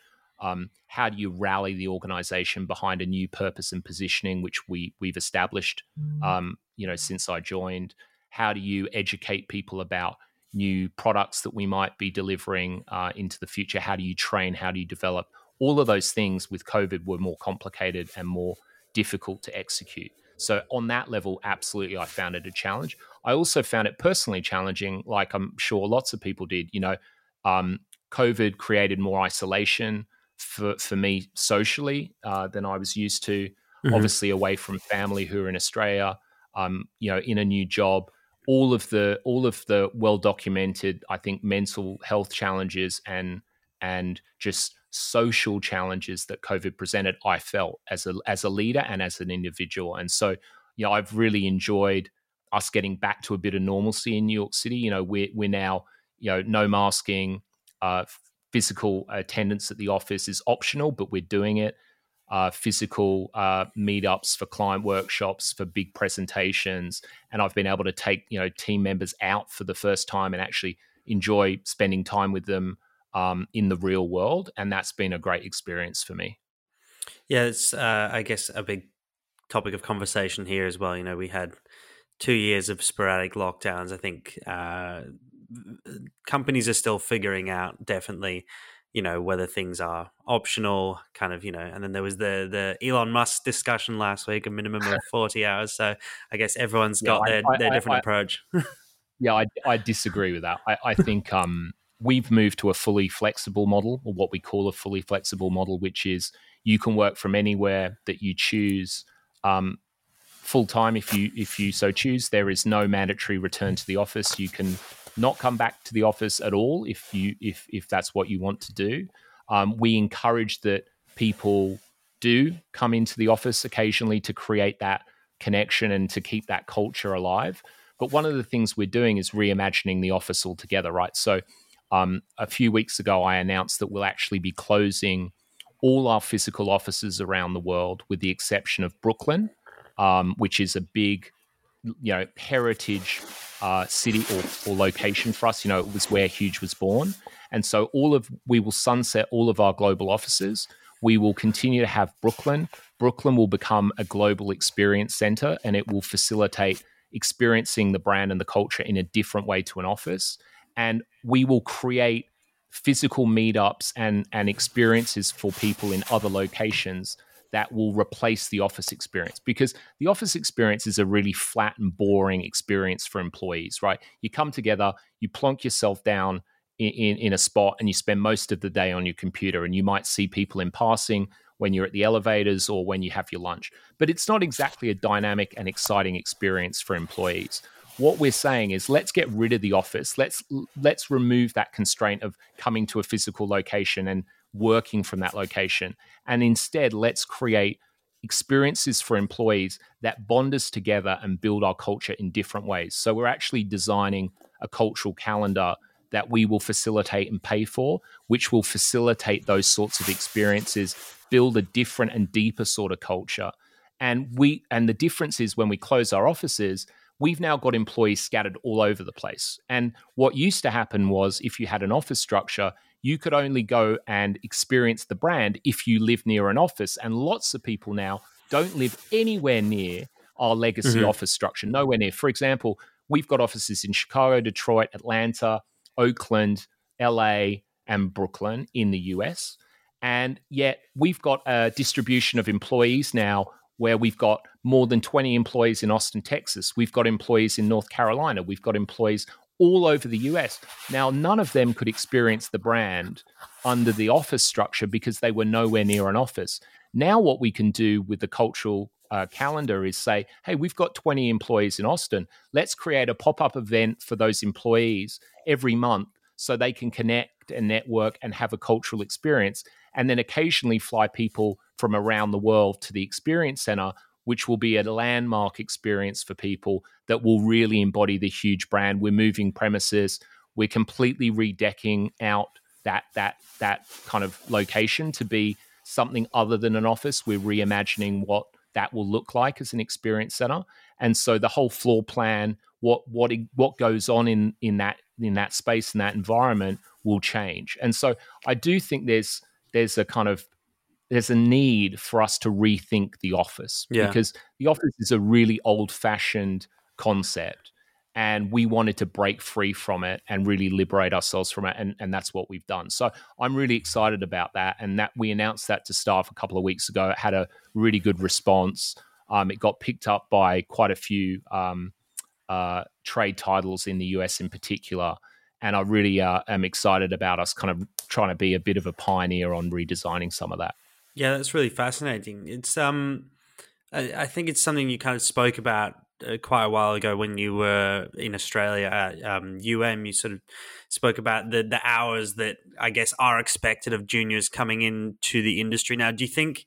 S5: Um, how do you rally the organization behind a new purpose and positioning, which we we've established, mm. um, you know, since I joined? How do you educate people about new products that we might be delivering uh, into the future? How do you train? How do you develop? All of those things with COVID were more complicated and more difficult to execute. So, on that level, absolutely, I found it a challenge. I also found it personally challenging, like I'm sure lots of people did. You know, um, COVID created more isolation for, for me socially uh, than I was used to. Mm-hmm. Obviously, away from family who are in Australia, um, you know, in a new job all of the all of the well documented i think mental health challenges and and just social challenges that covid presented i felt as a as a leader and as an individual. And so you know i've really enjoyed us getting back to a bit of normalcy in new york city. You know we're we're now you know no masking uh, physical attendance at the office is optional but we're doing it. Uh, physical uh, meetups for client workshops for big presentations. And i've been able to take you know team members out for the first time and actually enjoy spending time with them um, in the real world, and that's been a great experience for me.
S2: Yeah, it's uh, I guess a big topic of conversation here as well. You know, we had two years of sporadic lockdowns. I think uh, companies are still figuring out definitely you know whether things are optional kind of you know and then there was the the elon musk discussion last week a minimum of 40 hours so i guess everyone's got yeah, their, I, their I, different I, approach
S5: yeah I, I disagree with that I, I think um we've moved to a fully flexible model or what we call a fully flexible model which is you can work from anywhere that you choose um, full time if you if you so choose there is no mandatory return to the office you can not come back to the office at all if you if if that's what you want to do. Um, we encourage that people do come into the office occasionally to create that connection and to keep that culture alive. But one of the things we're doing is reimagining the office altogether, right? So um, a few weeks ago, I announced that we'll actually be closing all our physical offices around the world, with the exception of Brooklyn, um, which is a big, you know, heritage uh, city or, or location for us. You know, it was where Huge was born. And so all of we will sunset all of our global offices. We will continue to have Brooklyn. Brooklyn will become a global experience center and it will facilitate experiencing the brand and the culture in a different way to an office. And we will create physical meetups and, and experiences for people in other locations that will replace the office experience because the office experience is a really flat and boring experience for employees, right? You come together, you plonk yourself down in, in, in, a spot, and you spend most of the day on your computer, and you might see people in passing when you're at the elevators or when you have your lunch. But it's not exactly a dynamic and exciting experience for employees what we're saying is let's get rid of the office let's let's remove that constraint of coming to a physical location and working from that location. And instead, let's create experiences for employees that bond us together and build our culture in different ways. So we're actually designing a cultural calendar that we will facilitate and pay for, which will facilitate those sorts of experiences, build a different and deeper sort of culture. And we and the difference is when we close our offices, we've now got employees scattered all over the place. And what used to happen was if you had an office structure, you could only go and experience the brand if you live near an office. And lots of people now don't live anywhere near our legacy mm-hmm. office structure, nowhere near. For example, we've got offices in Chicago, Detroit, Atlanta, Oakland, LA, and Brooklyn in the US. And yet we've got a distribution of employees now where we've got more than 20 employees in Austin, Texas. We've got employees in North Carolina. We've got employees all over the US. Now, none of them could experience the brand under the office structure because they were nowhere near an office. Now, what we can do with the cultural uh, calendar is say, hey, we've got 20 employees in Austin. Let's create a pop up event for those employees every month so they can connect and network and have a cultural experience. And then occasionally fly people from around the world to the experience center which will be a landmark experience for people that will really embody the huge brand. We're moving premises. We're completely redecking out that that that kind of location to be something other than an office. We're reimagining what that will look like as an experience center, and so the whole floor plan, what what what goes on in in that in that space in that environment will change. And so I do think there's there's a kind of there's a need for us to rethink the office yeah. because the office is a really old fashioned concept and we wanted to break free from it and really liberate ourselves from it and, and that's what we've done. So i'm really excited about that and that we announced that to staff a couple of weeks ago. It had a really good response. Um, it got picked up by quite a few um, uh, trade titles in the us in particular and i really uh, am excited about us kind of trying to be a bit of a pioneer on redesigning some of that
S2: yeah, that's really fascinating. It's um, I, I think it's something you kind of spoke about uh, quite a while ago when you were in Australia at um, UM. You sort of spoke about the the hours that I guess are expected of juniors coming into the industry. Now, do you think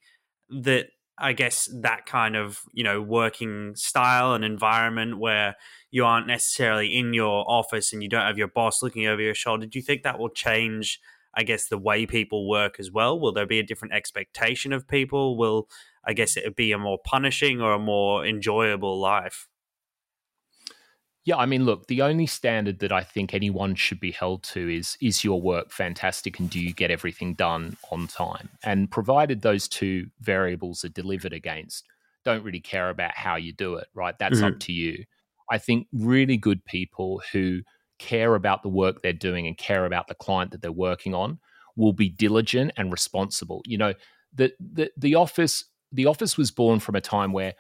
S2: that I guess that kind of you know working style and environment where you aren't necessarily in your office and you don't have your boss looking over your shoulder, do you think that will change? I guess, the way people work as well? Will there be a different expectation of people? Will, I guess, it be a more punishing or a more enjoyable life?
S5: Yeah, I mean, look, the only standard that I think anyone should be held to is is your work fantastic and do you get everything done on time? And provided those two variables are delivered against, don't really care about how you do it, right? That's mm-hmm. up to you. I think really good people who care about the work they're doing and care about the client that they're working on will be diligent and responsible. You know, the the the office the office was born from a time where,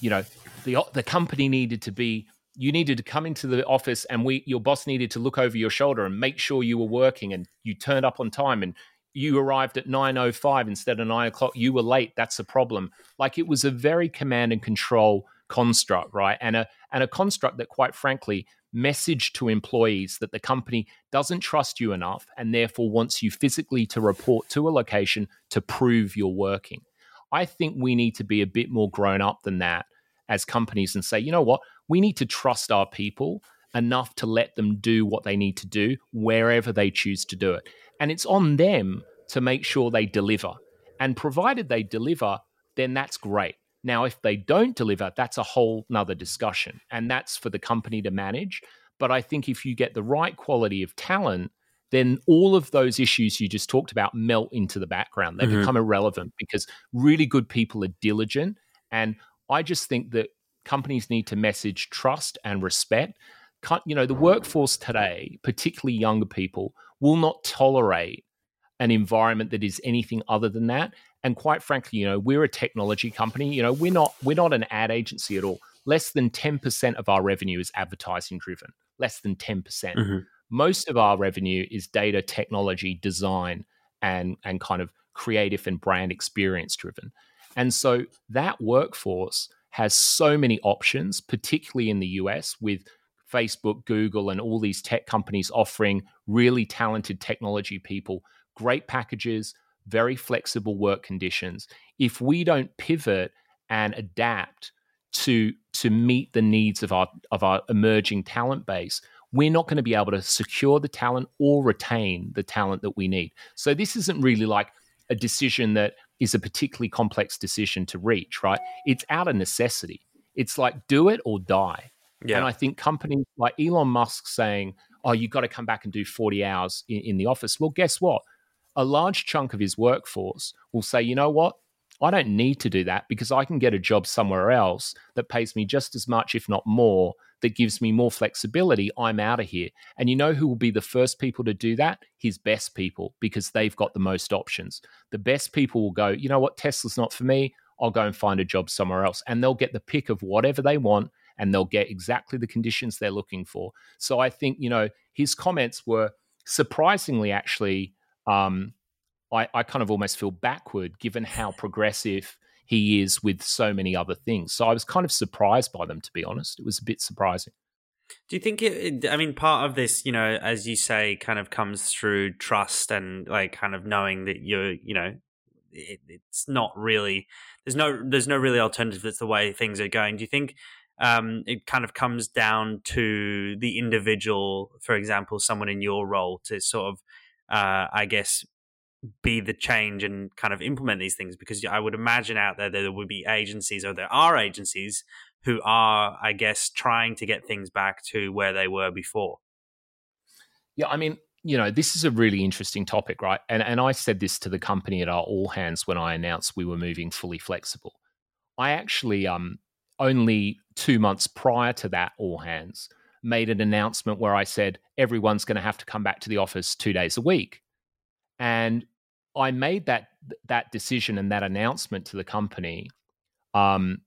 S5: you know, the the company needed to be you needed to come into the office and we your boss needed to look over your shoulder and make sure you were working and you turned up on time and you arrived at 9.05 instead of 9 o'clock you were late that's a problem. Like it was a very command and control construct right? And a and a construct that quite frankly message to employees that the company doesn't trust you enough and therefore wants you physically to report to a location to prove you're working. I think we need to be a bit more grown up than that as companies and say you know what we need to trust our people enough to let them do what they need to do wherever they choose to do it. And it's on them to make sure they deliver. And provided they deliver, then that's great. Now, if they don't deliver, that's a whole nother discussion. And that's for the company to manage. But I think if you get the right quality of talent, then all of those issues you just talked about melt into the background. They mm-hmm. become irrelevant because really good people are diligent. And I just think that companies need to message trust and respect. You know, the workforce today, particularly younger people, will not tolerate an environment that is anything other than that. And quite frankly, you know, we're a technology company. You know, we're not we're not an ad agency at all. Less than ten percent of our revenue is advertising driven. Less than ten percent. Mm-hmm. Most of our revenue is data, technology, design, and and kind of creative and brand experience driven. And so that workforce has so many options, particularly in the US with Facebook, Google, and all these tech companies offering really talented technology people, great packages, very flexible work conditions. If we don't pivot and adapt to to meet the needs of our of our emerging talent base, we're not going to be able to secure the talent or retain the talent that we need. So this isn't really like a decision that is a particularly complex decision to reach, right? It's out of necessity. It's like do it or die. Yeah. And I think companies like Elon Musk saying, oh, you've got to come back and do 40 hours in, in the office. Well, guess what? A large chunk of his workforce will say, you know what? I don't need to do that because I can get a job somewhere else that pays me just as much, if not more, that gives me more flexibility. I'm out of here. And you know who will be the first people to do that? His best people, because they've got the most options. The best people will go, you know what, Tesla's not for me. I'll go and find a job somewhere else. And they'll get the pick of whatever they want and they'll get exactly the conditions they're looking for. So I think, you know, his comments were surprisingly actually um, I, I kind of almost feel backward given how progressive he is with so many other things. So I was kind of surprised by them, to be honest. It was a bit surprising.
S4: Do you think it, I mean, part of this, you know, as you say, kind of comes through trust and like kind of knowing that you're, you know, it, it's not really, there's no, there's no really alternative. That's the way things are going. Do you think um, it kind of comes down to the individual, for example, someone in your role to sort of, uh, I guess, be the change and kind of implement these things because I would imagine out there there would be agencies or there are agencies who are, I guess, trying to get things back to where they were before.
S5: Yeah, I mean, you know, this is a really interesting topic, right? And and I said this to the company at our all hands when I announced we were moving fully flexible. I actually um only 2 months prior to that all hands made an announcement where I said everyone's going to have to come back to the office 2 days a week and I made that that decision and that announcement to the company, um,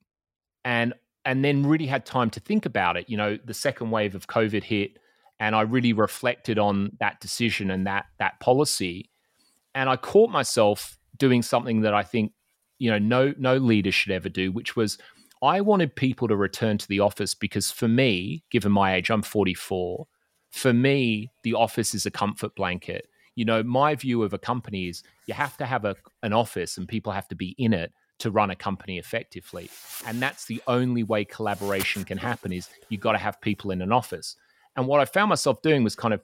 S5: and and then really had time to think about it. You know, the second wave of COVID hit, and I really reflected on that decision and that that policy, and I caught myself doing something that I think you know no no leader should ever do, which was I wanted people to return to the office because for me, given my age, I'm 44. For me, the office is a comfort blanket you know, my view of a company is you have to have a, an office and people have to be in it to run a company effectively. And that's the only way collaboration can happen is you've got to have people in an office. And what I found myself doing was kind of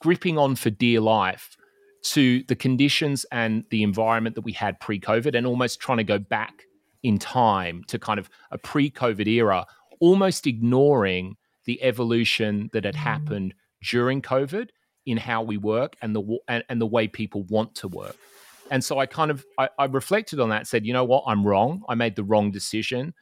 S5: gripping on for dear life to the conditions and the environment that we had pre-COVID and almost trying to go back in time to kind of a pre-COVID era almost ignoring the evolution that had mm. happened during COVID in how we work and the and, and the way people want to work. And so I kind of I, I, reflected on that, said, you know what, I'm wrong. I made the wrong decision.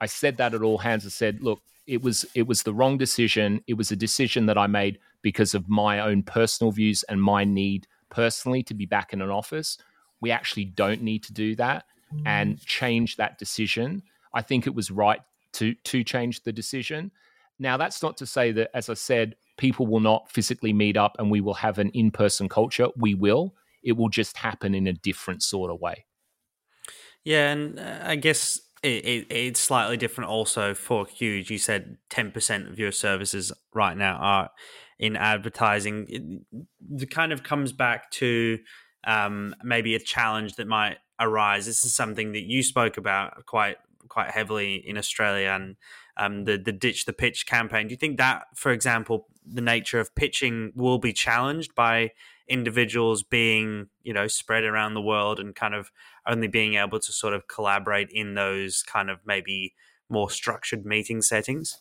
S5: I said that at all hands. I said, look, it was it was the wrong decision. It was a decision that I made because of my own personal views and my need personally to be back in an office. We actually don't need to do that and mm. change that decision. I think it was right to to change the decision. Now that's not to say that, as I said, people will not physically meet up and we will have an in person culture. We will. It will just happen in a different sort of way.
S2: Yeah, and uh, I guess it, it, it's slightly different also for Huge. You said 10% of your services right now are in advertising. It, it kind of comes back to um, maybe a challenge that might arise. This is something that you spoke about quite quite heavily in Australia and um, the the ditch the pitch campaign. Do you think that, for example, the nature of pitching will be challenged by individuals being you know spread around the world and kind of only being able to sort of collaborate in those kind of maybe more structured meeting settings?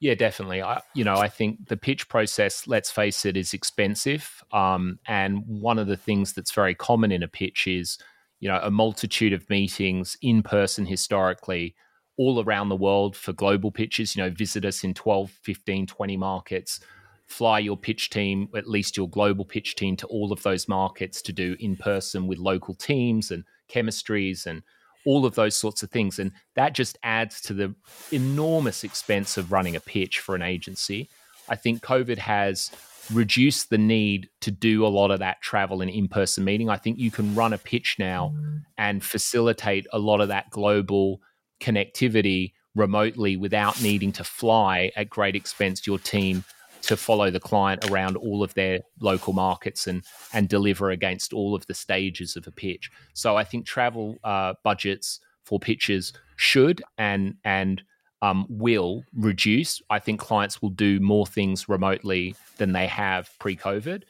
S5: Yeah, definitely. I, you know, I think the pitch process, let's face it, is expensive. Um, and one of the things that's very common in a pitch is, you know, a multitude of meetings in person historically all around the world for global pitches. You know, visit us in 12, 15, 20 markets, fly your pitch team, at least your global pitch team, to all of those markets to do in person with local teams and chemistries and all of those sorts of things. And that just adds to the enormous expense of running a pitch for an agency. I think COVID has reduced the need to do a lot of that travel and in person meeting. I think you can run a pitch now and facilitate a lot of that global connectivity remotely without needing to fly at great expense to your team to follow the client around all of their local markets and and deliver against all of the stages of a pitch. So I think travel uh, budgets for pitches should and and um, will reduce. I think clients will do more things remotely than they have pre-COVID.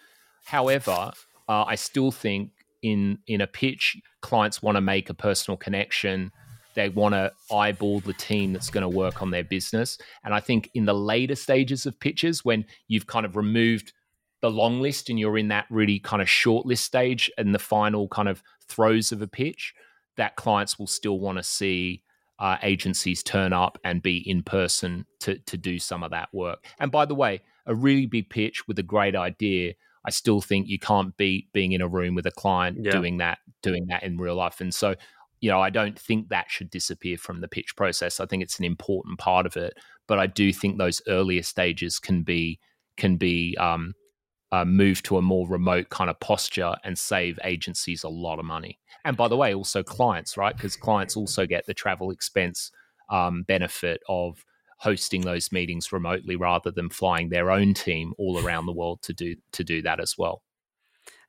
S5: However, uh, I still think in in a pitch, clients want to make a personal connection they want to eyeball the team that's going to work on their business. And I think in the later stages of pitches, when you've kind of removed the long list and you're in that really kind of short list stage and the final kind of throes of a pitch, that clients will still want to see uh, agencies turn up and be in person to to do some of that work. And by the way, a really big pitch with a great idea, I still think you can't beat being in a room with a client yeah. doing that doing that in real life. And so you know, I don't think that should disappear from the pitch process. I think it's an important part of it, but I do think those earlier stages can be can be um, uh, moved to a more remote kind of posture and save agencies a lot of money. And by the way, also clients, right? Because clients also get the travel expense um, benefit of hosting those meetings remotely rather than flying their own team all around the world to do to do that as well.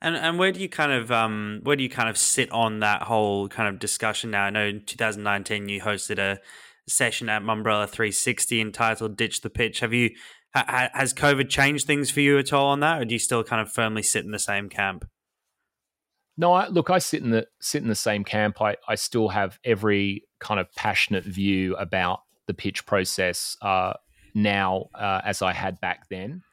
S2: And and where do you kind of um where do you kind of sit on that whole kind of discussion now? I know in 2019 you hosted a session at Mumbrella 360 entitled "Ditch the Pitch." Have you ha, has COVID changed things for you at all on that, or do you still kind of firmly sit in the same camp?
S5: No, I, look, I sit in the sit in the same camp. I I still have every kind of passionate view about the pitch process uh, now uh, as I had back then.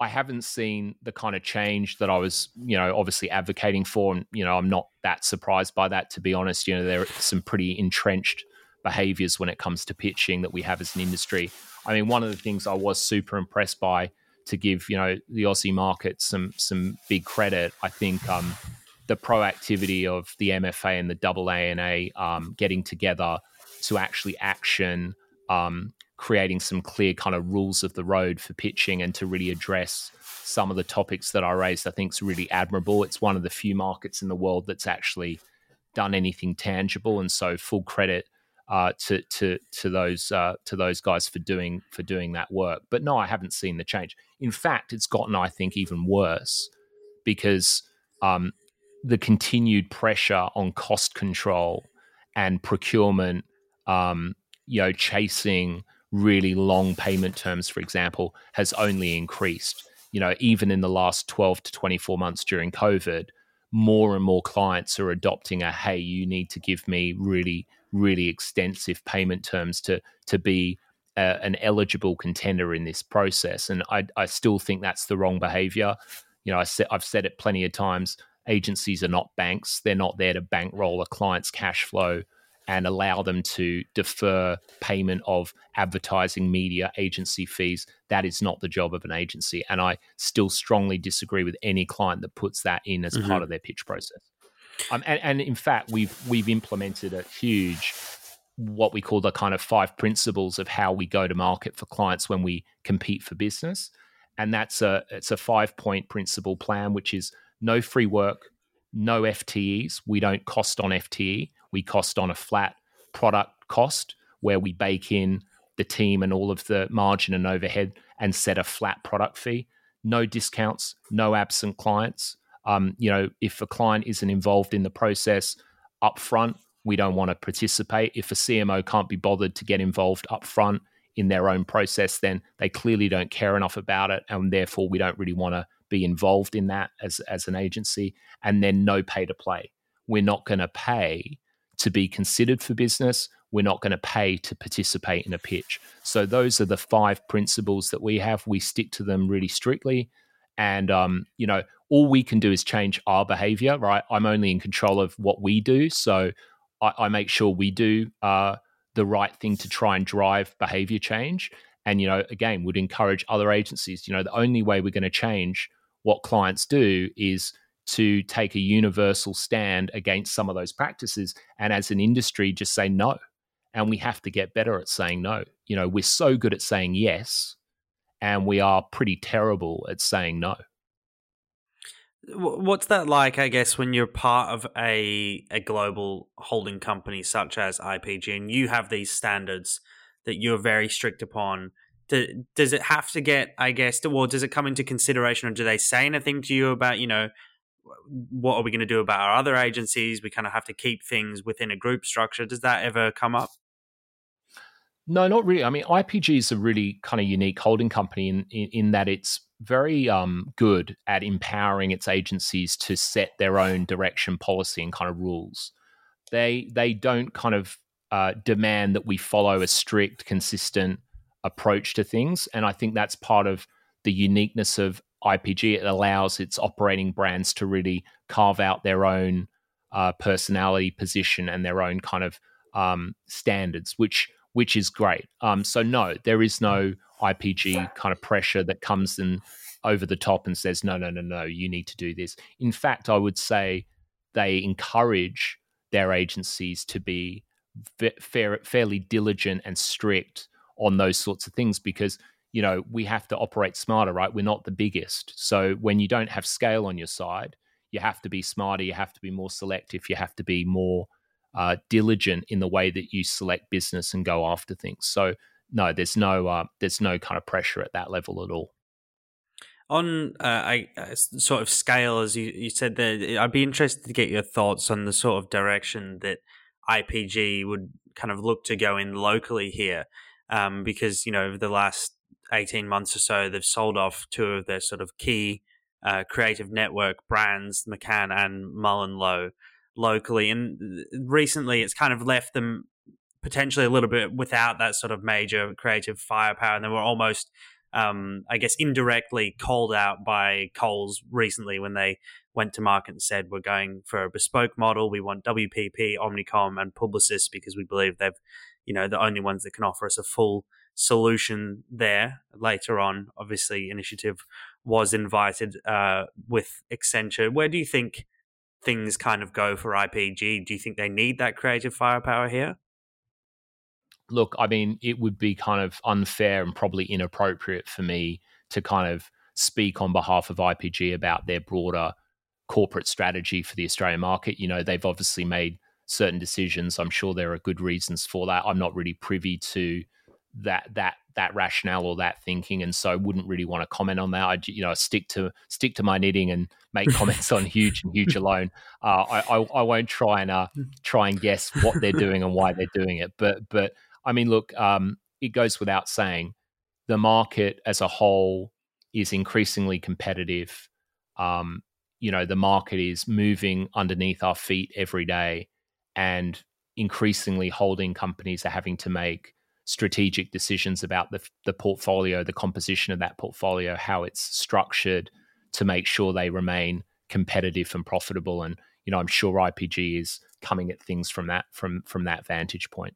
S5: I haven't seen the kind of change that I was, you know, obviously advocating for. And, you know, I'm not that surprised by that, to be honest. You know, there are some pretty entrenched behaviors when it comes to pitching that we have as an industry. I mean, one of the things I was super impressed by to give, you know, the Aussie market some some big credit, I think um, the proactivity of the MFA and the AANA um, getting together to actually action um, creating some clear kind of rules of the road for pitching and to really address some of the topics that I raised, I think is really admirable. It's one of the few markets in the world that's actually done anything tangible, and so full credit uh, to to to those uh, to those guys for doing for doing that work. But no, I haven't seen the change. In fact, it's gotten, I think, even worse because um, the continued pressure on cost control and procurement, um, you know, chasing really long payment terms, for example, has only increased. You know, even in the last 12 to 24 months during COVID, more and more clients are adopting a hey, you need to give me really really extensive payment terms to to be uh, an eligible contender in this process. And I, I still think that's the wrong behavior. You know, I I've said it plenty of times. Agencies are not banks. They're not there to bankroll a client's cash flow and allow them to defer payment of advertising, media, agency fees. That is not the job of an agency. And I still strongly disagree with any client that puts that in as mm-hmm. part of their pitch process. Um, and, and in fact, we've we've implemented a huge what we call the kind of five principles of how we go to market for clients when we compete for business. And that's a it's a five point principle plan, which is no free work, no FTEs. We don't cost on FTE. We cost on a flat product cost where we bake in the team and all of the margin and overhead and set a flat product fee. No discounts, no absent clients. Um, you know, if a client isn't involved in the process upfront, we don't want to participate. If a CMO can't be bothered to get involved upfront in their own process, then they clearly don't care enough about it, and therefore we don't really want to be involved in that as as an agency. And then no pay to play. We're not going to pay to be considered for business. We're not going to pay to participate in a pitch. So those are the five principles that we have. We stick to them really strictly, and um, you know all we can do is change our behavior. Right? I'm only in control of what we do. So I, I make sure we do uh, the right thing to try and drive behavior change. And, you know, again, would encourage other agencies, you know, the only way we're going to change what clients do is to take a universal stand against some of those practices. And as an industry, just say no. And we have to get better at saying no. You know, we're so good at saying yes, and we are pretty terrible at saying no.
S2: What's that like? I guess when you're part of a a global holding company such as IPG, and you have these standards that you're very strict upon. Does it have to get? I guess, or does it come into consideration, or do they say anything to you about you know what are we going to do about our other agencies? We kind of have to keep things within a group structure. Does that ever come up?
S5: No, not really. I mean, IPG is a really kind of unique holding company in, in, in that it's very um, good at empowering its agencies to set their own direction, policy, and kind of rules. They they don't kind of uh, demand that we follow a strict, consistent approach to things, and I think that's part of the uniqueness of IPG. It allows its operating brands to really carve out their own uh, personality, position, and their own kind of um, standards, which which is great. Um, so no, there is no IPG kind of pressure that comes in over the top and says, no, no, no, no, you need to do this. In fact, I would say they encourage their agencies to be fair, fairly diligent and strict on those sorts of things because you know we have to operate smarter right we're not the biggest so when you don't have scale on your side you have to be smarter you have to be more selective you have to be more uh, diligent in the way that you select business and go after things. So no, there's no uh, there's no kind of pressure at that level at all.
S2: On uh, I uh, sort of scale, as you, you said there, I'd be interested to get your thoughts on the sort of direction that IPG would kind of look to go in locally here, um, because you know over the last eighteen months or so, they've sold off two of their sort of key uh, creative network brands, McCann and MullenLowe locally. And recently, it's kind of left them potentially a little bit without that sort of major creative firepower. And they were almost, um, I guess, indirectly called out by Coles recently when they went to market and said, We're going for a bespoke model. We want WPP, Omnicom, and Publicis because we believe they've, you know, the only ones that can offer us a full solution there. Later on, obviously, Initiative was invited uh, with Accenture. Where do you think things kind of go for IPG? Do you think they need that creative firepower here?
S5: Look, I mean, it would be kind of unfair and probably inappropriate for me to kind of speak on behalf of IPG about their broader corporate strategy for the Australian market. You know, they've obviously made certain decisions. I'm sure there are good reasons for that. I'm not really privy to that that that rationale or that thinking, and so wouldn't really want to comment on that. I you know stick to stick to my knitting and make comments on huge and huge alone. Uh, I, I, I won't try and uh, try and guess what they're doing and why they're doing it. But but I mean, look, um, it goes without saying, the market as a whole is increasingly competitive. Um, you know, the market is moving underneath our feet every day, and increasingly holding companies are having to make strategic decisions about the, the portfolio, the composition of that portfolio, how it's structured to make sure they remain competitive and profitable. And you know, I'm sure IPG is coming at things from that from from that vantage point.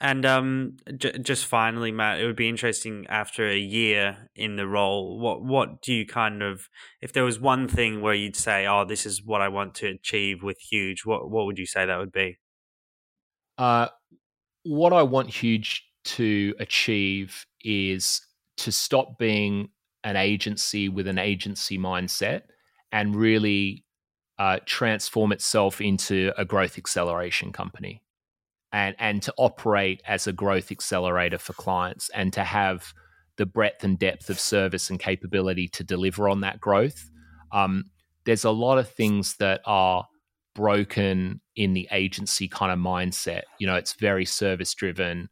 S2: And um, j- just finally, Matt, it would be interesting after a year in the role. What what do you kind of, if there was one thing where you'd say, "Oh, this is what I want to achieve with Huge," what what would you say that would be?
S5: Uh, what I want Huge to achieve is to stop being an agency with an agency mindset and really uh, transform itself into a growth acceleration company and, and to operate as a growth accelerator for clients and to have the breadth and depth of service and capability to deliver on that growth. Um, there's a lot of things that are broken in the agency kind of mindset. You know, it's very service driven.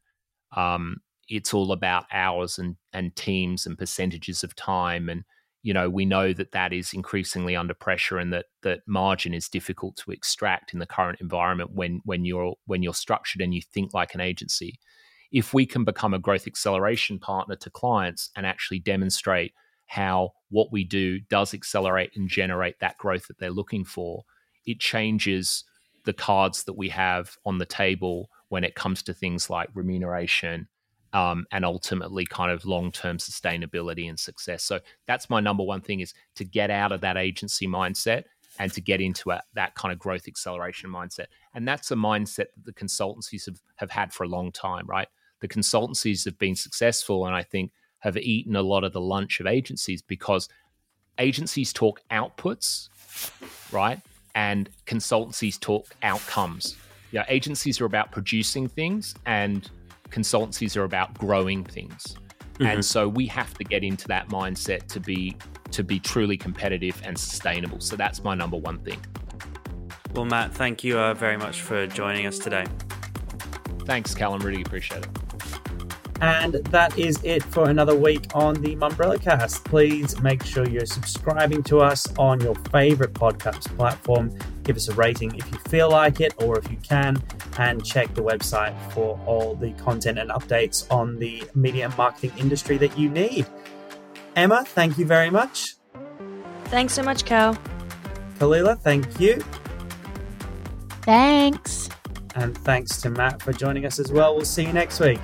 S5: Um, it's all about hours and and teams and percentages of time and you know we know that that is increasingly under pressure and that that margin is difficult to extract in the current environment when when you're when you're structured and you think like an agency if we can become a growth acceleration partner to clients and actually demonstrate how what we do does accelerate and generate that growth that they're looking for it changes the cards that we have on the table when it comes to things like remuneration um, and ultimately kind of long-term sustainability and success. So that's my number one thing is to get out of that agency mindset and to get into a, that kind of growth acceleration mindset. And that's a mindset that the consultancies have, have had for a long time, right? The consultancies have been successful and I think have eaten a lot of the lunch of agencies because agencies talk outputs, right? And consultancies talk outcomes. Yeah, agencies are about producing things and consultancies are about growing things. Mm-hmm. And so we have to get into that mindset to be to be truly competitive and sustainable. So that's my number one thing.
S2: Well, Matt, thank you uh, very much for joining us today.
S5: Thanks, Calum. Really appreciate it.
S4: And that is it for another week on the Mumbrella Cast. Please make sure you're subscribing to us on your favorite podcast platform. Give us a rating if you feel like it or if you can, and check the website for all the content and updates on the media and marketing industry that you need. Emma, thank you very much.
S1: Thanks so much, Cal.
S4: Kalila, thank you.
S3: Thanks.
S4: And thanks to Matt for joining us as well. We'll see you next week.